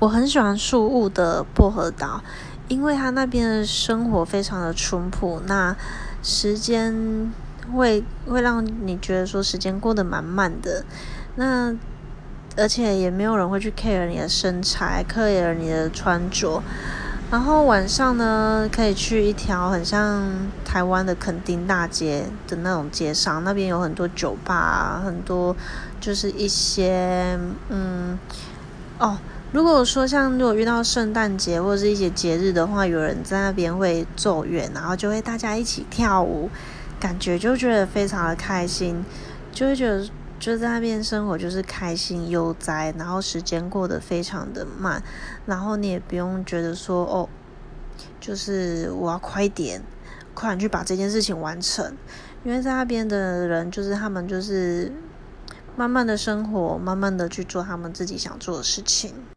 我很喜欢树屋的薄荷岛，因为它那边的生活非常的淳朴，那时间会会让你觉得说时间过得蛮慢的，那而且也没有人会去 care 你的身材，care 你的穿着。然后晚上呢，可以去一条很像台湾的垦丁大街的那种街上，那边有很多酒吧，很多就是一些嗯哦，如果说像如果遇到圣诞节或者是一些节日的话，有人在那边会奏乐，然后就会大家一起跳舞，感觉就觉得非常的开心，就会觉得。就在那边生活，就是开心悠哉，然后时间过得非常的慢，然后你也不用觉得说哦，就是我要快点，快点去把这件事情完成，因为在那边的人就是他们就是慢慢的生活，慢慢的去做他们自己想做的事情。